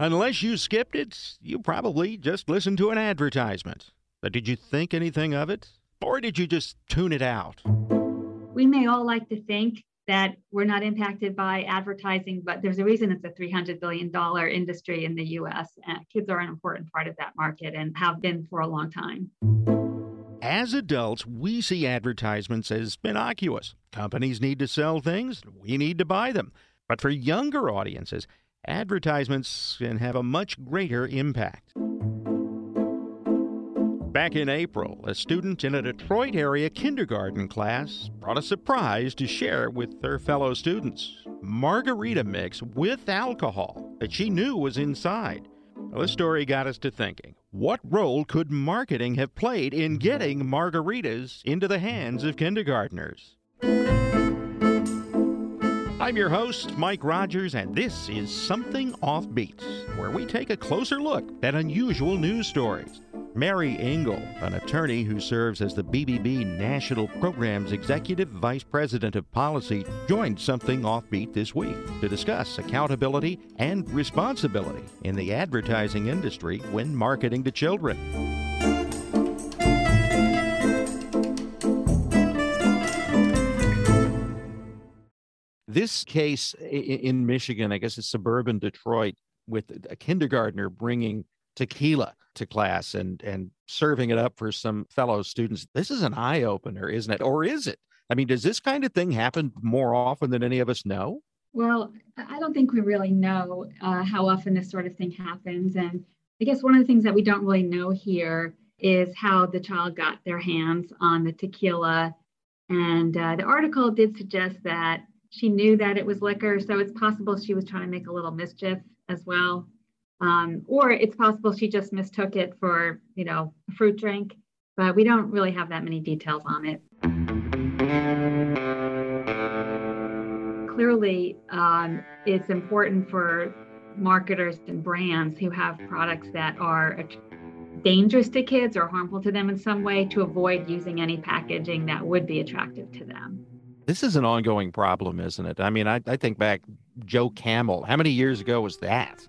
Unless you skipped it, you probably just listened to an advertisement. But did you think anything of it? Or did you just tune it out? We may all like to think that we're not impacted by advertising, but there's a reason it's a $300 billion industry in the US. And kids are an important part of that market and have been for a long time. As adults, we see advertisements as innocuous. Companies need to sell things, we need to buy them. But for younger audiences, advertisements can have a much greater impact. Back in April, a student in a Detroit area kindergarten class brought a surprise to share with her fellow students margarita mix with alcohol that she knew was inside. Well, this story got us to thinking what role could marketing have played in getting margaritas into the hands of kindergartners? I'm your host, Mike Rogers, and this is Something Offbeat, where we take a closer look at unusual news stories. Mary Engle, an attorney who serves as the BBB National Programs Executive Vice President of Policy, joined Something Offbeat this week to discuss accountability and responsibility in the advertising industry when marketing to children. This case in Michigan, I guess it's suburban Detroit, with a kindergartner bringing tequila to class and and serving it up for some fellow students. This is an eye opener, isn't it? Or is it? I mean, does this kind of thing happen more often than any of us know? Well, I don't think we really know uh, how often this sort of thing happens. And I guess one of the things that we don't really know here is how the child got their hands on the tequila. And uh, the article did suggest that she knew that it was liquor, so it's possible she was trying to make a little mischief as well. Um, or it's possible she just mistook it for, you know, a fruit drink, but we don't really have that many details on it. Clearly, um, it's important for marketers and brands who have products that are dangerous to kids or harmful to them in some way to avoid using any packaging that would be attractive to them. This is an ongoing problem, isn't it? I mean, I, I think back Joe Camel. How many years ago was that?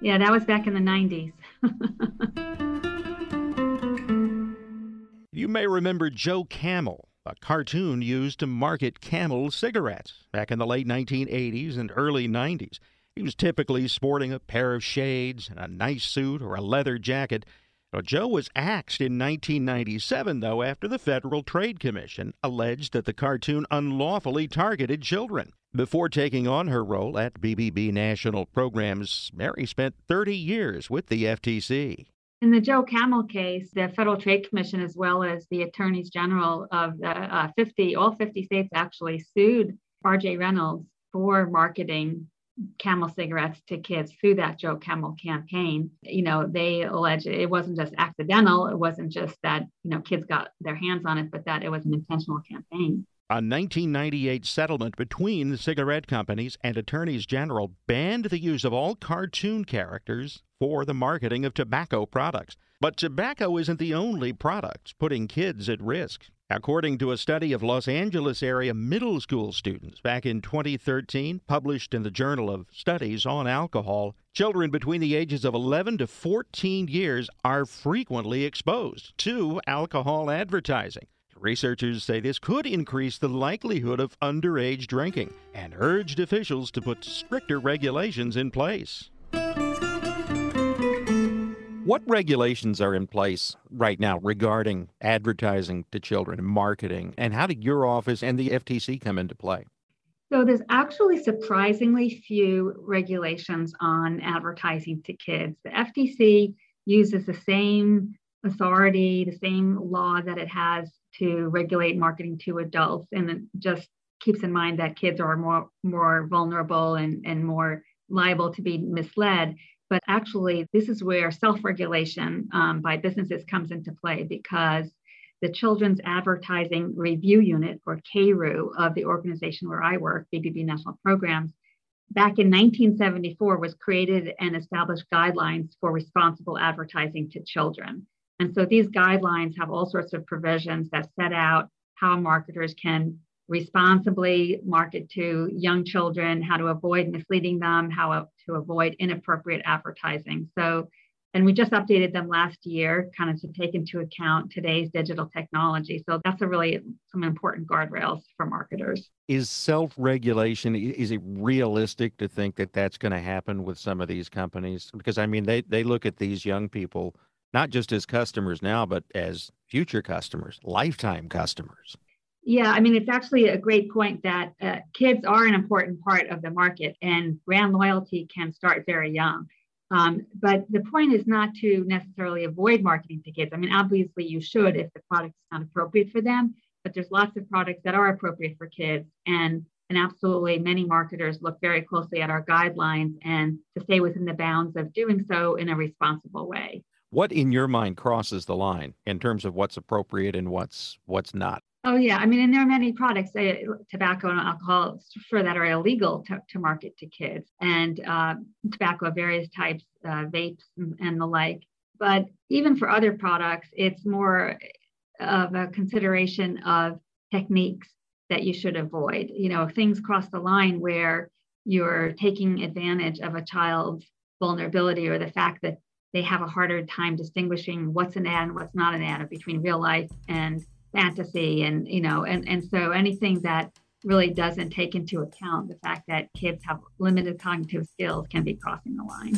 Yeah, that was back in the 90s. you may remember Joe Camel, a cartoon used to market Camel cigarettes back in the late 1980s and early 90s. He was typically sporting a pair of shades and a nice suit or a leather jacket now, Joe was axed in 1997, though, after the Federal Trade Commission alleged that the cartoon unlawfully targeted children. Before taking on her role at BBB National Programs, Mary spent 30 years with the FTC. In the Joe Camel case, the Federal Trade Commission, as well as the attorneys general of the uh, 50, all 50 states actually sued RJ Reynolds for marketing Camel cigarettes to kids through that Joe Camel campaign. You know, they allege it wasn't just accidental. It wasn't just that, you know, kids got their hands on it, but that it was an intentional campaign. A 1998 settlement between the cigarette companies and attorneys general banned the use of all cartoon characters for the marketing of tobacco products. But tobacco isn't the only product putting kids at risk. According to a study of Los Angeles area middle school students back in 2013, published in the Journal of Studies on Alcohol, children between the ages of 11 to 14 years are frequently exposed to alcohol advertising. Researchers say this could increase the likelihood of underage drinking and urged officials to put stricter regulations in place. What regulations are in place right now regarding advertising to children and marketing? And how did your office and the FTC come into play? So, there's actually surprisingly few regulations on advertising to kids. The FTC uses the same authority, the same law that it has to regulate marketing to adults, and it just keeps in mind that kids are more more vulnerable and, and more liable to be misled. But actually, this is where self regulation um, by businesses comes into play because the Children's Advertising Review Unit, or CARU, of the organization where I work, BBB National Programs, back in 1974 was created and established guidelines for responsible advertising to children. And so these guidelines have all sorts of provisions that set out how marketers can responsibly market to young children, how to avoid misleading them, how to avoid inappropriate advertising. So, and we just updated them last year, kind of to take into account today's digital technology. So that's a really some important guardrails for marketers. Is self-regulation is it realistic to think that that's going to happen with some of these companies? Because I mean, they they look at these young people not just as customers now, but as future customers, lifetime customers. Yeah, I mean, it's actually a great point that uh, kids are an important part of the market and brand loyalty can start very young. Um, but the point is not to necessarily avoid marketing to kids. I mean, obviously, you should if the product is not appropriate for them, but there's lots of products that are appropriate for kids. And, and absolutely, many marketers look very closely at our guidelines and to stay within the bounds of doing so in a responsible way. What in your mind crosses the line in terms of what's appropriate and what's what's not? Oh yeah, I mean, and there are many products, uh, tobacco and alcohol, for that are illegal to, to market to kids, and uh, tobacco of various types, uh, vapes and, and the like. But even for other products, it's more of a consideration of techniques that you should avoid. You know, things cross the line where you're taking advantage of a child's vulnerability or the fact that they have a harder time distinguishing what's an ad and what's not an ad between real life and fantasy and you know and and so anything that really doesn't take into account the fact that kids have limited cognitive skills can be crossing the line.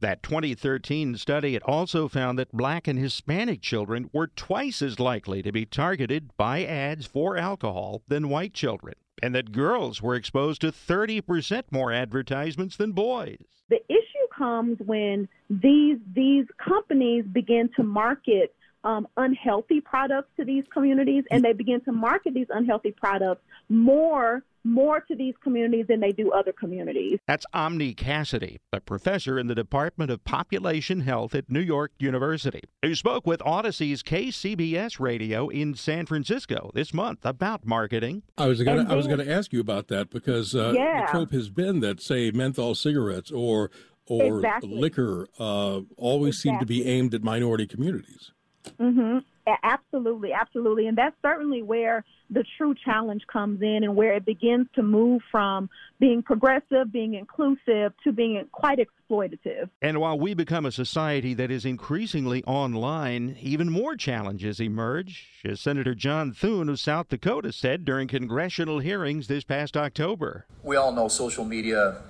That 2013 study it also found that black and Hispanic children were twice as likely to be targeted by ads for alcohol than white children, and that girls were exposed to 30% more advertisements than boys. The issue comes when these these companies begin to market um, unhealthy products to these communities, and they begin to market these unhealthy products more more to these communities than they do other communities. That's Omni Cassidy, a professor in the Department of Population Health at New York University, who spoke with Audacy's KCBS Radio in San Francisco this month about marketing. I was going to I was going to ask you about that because uh, yeah. the trope has been that say menthol cigarettes or or exactly. liquor uh, always exactly. seem to be aimed at minority communities. Mm-hmm. Absolutely, absolutely. And that's certainly where the true challenge comes in and where it begins to move from being progressive, being inclusive, to being quite exploitative. And while we become a society that is increasingly online, even more challenges emerge, as Senator John Thune of South Dakota said during congressional hearings this past October. We all know social media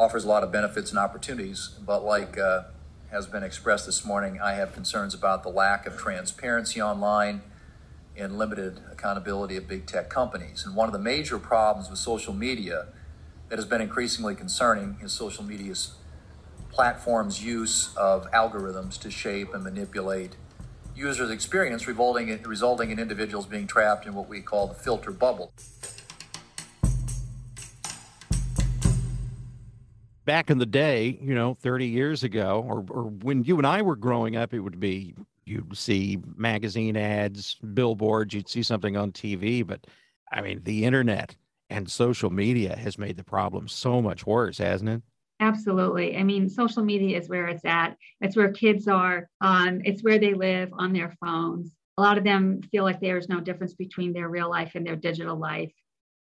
offers a lot of benefits and opportunities, but like uh, has been expressed this morning, I have concerns about the lack of transparency online and limited accountability of big tech companies. And one of the major problems with social media that has been increasingly concerning is social media's platforms' use of algorithms to shape and manipulate users' experience, resulting in, resulting in individuals being trapped in what we call the filter bubble. Back in the day, you know, 30 years ago, or, or when you and I were growing up, it would be you'd see magazine ads, billboards, you'd see something on TV. But I mean, the internet and social media has made the problem so much worse, hasn't it? Absolutely. I mean, social media is where it's at. It's where kids are. Um, it's where they live on their phones. A lot of them feel like there's no difference between their real life and their digital life.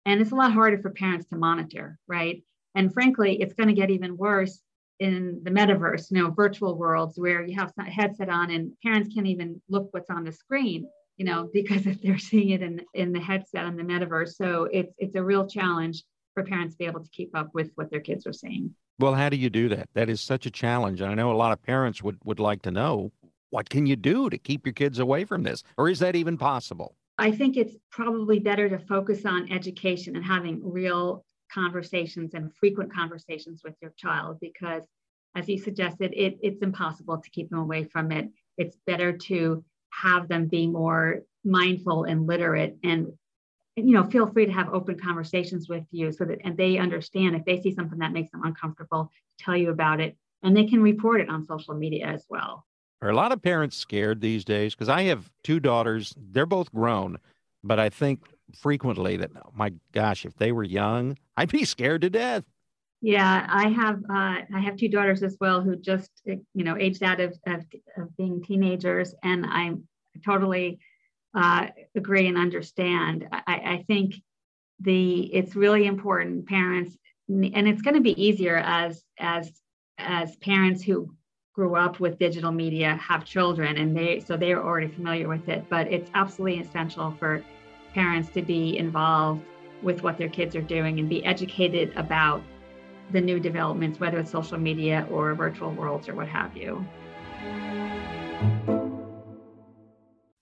And it's a lot harder for parents to monitor, right? And frankly, it's going to get even worse in the metaverse, you know, virtual worlds where you have a headset on and parents can't even look what's on the screen, you know, because if they're seeing it in, in the headset in the metaverse. So it's it's a real challenge for parents to be able to keep up with what their kids are seeing. Well, how do you do that? That is such a challenge. And I know a lot of parents would, would like to know what can you do to keep your kids away from this? Or is that even possible? I think it's probably better to focus on education and having real conversations and frequent conversations with your child because as you suggested it, it's impossible to keep them away from it. It's better to have them be more mindful and literate and you know feel free to have open conversations with you so that and they understand if they see something that makes them uncomfortable tell you about it and they can report it on social media as well. Are a lot of parents scared these days? Because i have two daughters. They're both grown but i think frequently that oh my gosh if they were young i'd be scared to death yeah i have uh, i have two daughters as well who just you know aged out of, of, of being teenagers and i'm totally uh, agree and understand. I, I think the it's really important parents and it's going to be easier as as as parents who grew up with digital media have children and they so they're already familiar with it but it's absolutely essential for parents to be involved with what their kids are doing and be educated about the new developments whether it's social media or virtual worlds or what have you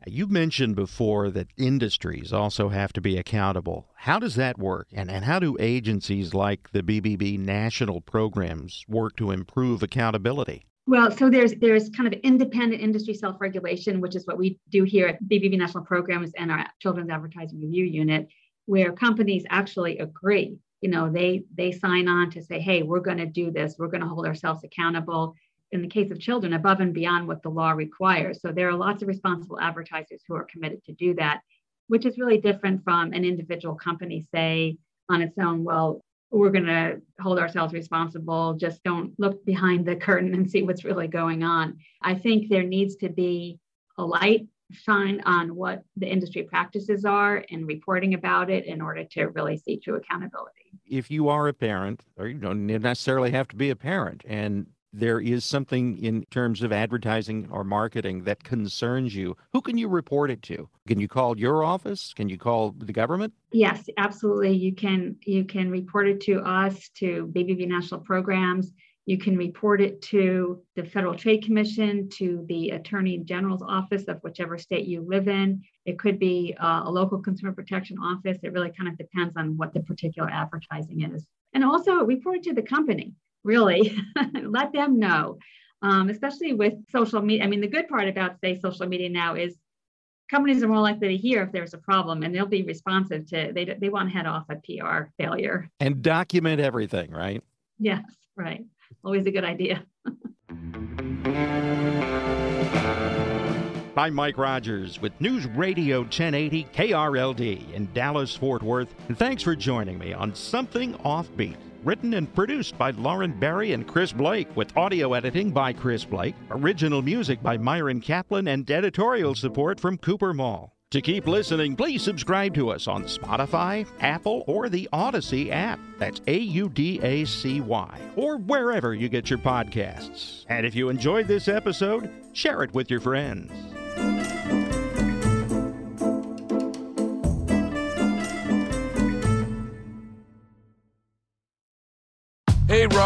You've mentioned before that industries also have to be accountable. How does that work? And, and how do agencies like the BBB national programs work to improve accountability? Well, so there's there's kind of independent industry self-regulation, which is what we do here at BBB National Programs and our Children's Advertising Review Unit, where companies actually agree. You know, they they sign on to say, hey, we're going to do this. We're going to hold ourselves accountable in the case of children, above and beyond what the law requires. So there are lots of responsible advertisers who are committed to do that, which is really different from an individual company, say, on its own, well, we're going to hold ourselves responsible. Just don't look behind the curtain and see what's really going on. I think there needs to be a light shine on what the industry practices are and reporting about it in order to really see true accountability. If you are a parent, or you don't necessarily have to be a parent, and there is something in terms of advertising or marketing that concerns you, who can you report it to? Can you call your office? Can you call the government? Yes, absolutely. You can you can report it to us to BBB National Programs. You can report it to the Federal Trade Commission, to the Attorney General's office of whichever state you live in. It could be uh, a local consumer protection office. It really kind of depends on what the particular advertising is. And also report it to the company really let them know um, especially with social media i mean the good part about say social media now is companies are more likely to hear if there's a problem and they'll be responsive to they, they want to head off a pr failure. And document everything right? Yes right. Always a good idea. I'm Mike Rogers with News Radio 1080 KRLD in Dallas, Fort Worth, and thanks for joining me on Something Offbeat written and produced by Lauren Barry and Chris Blake, with audio editing by Chris Blake, original music by Myron Kaplan, and editorial support from Cooper Moll. To keep listening, please subscribe to us on Spotify, Apple, or the Audacy app. That's A U D A C Y, or wherever you get your podcasts. And if you enjoyed this episode, share it with your friends.